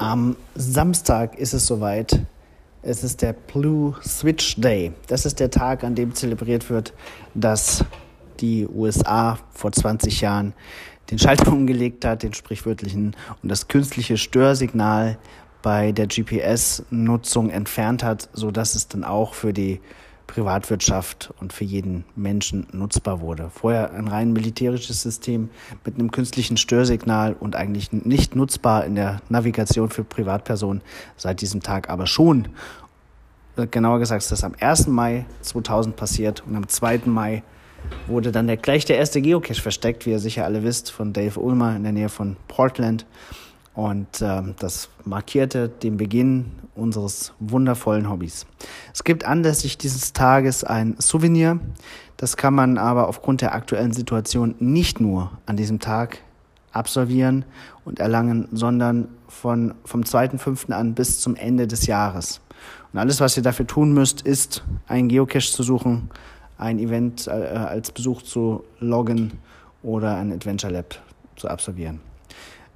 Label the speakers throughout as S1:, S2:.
S1: Am Samstag ist es soweit. Es ist der Blue Switch Day. Das ist der Tag, an dem zelebriert wird, dass die USA vor 20 Jahren den Schalter umgelegt hat, den sprichwörtlichen, und das künstliche Störsignal bei der GPS-Nutzung entfernt hat, sodass es dann auch für die Privatwirtschaft und für jeden Menschen nutzbar wurde. Vorher ein rein militärisches System mit einem künstlichen Störsignal und eigentlich nicht nutzbar in der Navigation für Privatpersonen, seit diesem Tag aber schon. Genauer gesagt ist das am 1. Mai 2000 passiert und am 2. Mai wurde dann der, gleich der erste Geocache versteckt, wie ihr sicher alle wisst, von Dave Ulmer in der Nähe von Portland. Und äh, das markierte den Beginn unseres wundervollen Hobbys. Es gibt anlässlich dieses Tages ein Souvenir. Das kann man aber aufgrund der aktuellen Situation nicht nur an diesem Tag absolvieren und erlangen, sondern von, vom 2.5. an bis zum Ende des Jahres. Und alles, was ihr dafür tun müsst, ist, einen Geocache zu suchen, ein Event äh, als Besuch zu loggen oder ein Adventure Lab zu absolvieren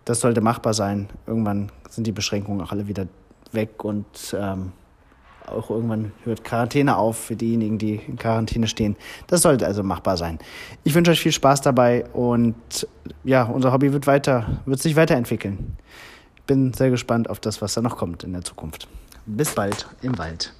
S1: das sollte machbar sein. Irgendwann sind die Beschränkungen auch alle wieder weg und ähm, auch irgendwann hört Quarantäne auf für diejenigen, die in Quarantäne stehen. Das sollte also machbar sein. Ich wünsche euch viel Spaß dabei und ja, unser Hobby wird weiter, wird sich weiterentwickeln. Ich bin sehr gespannt auf das, was da noch kommt in der Zukunft. Bis bald im Wald.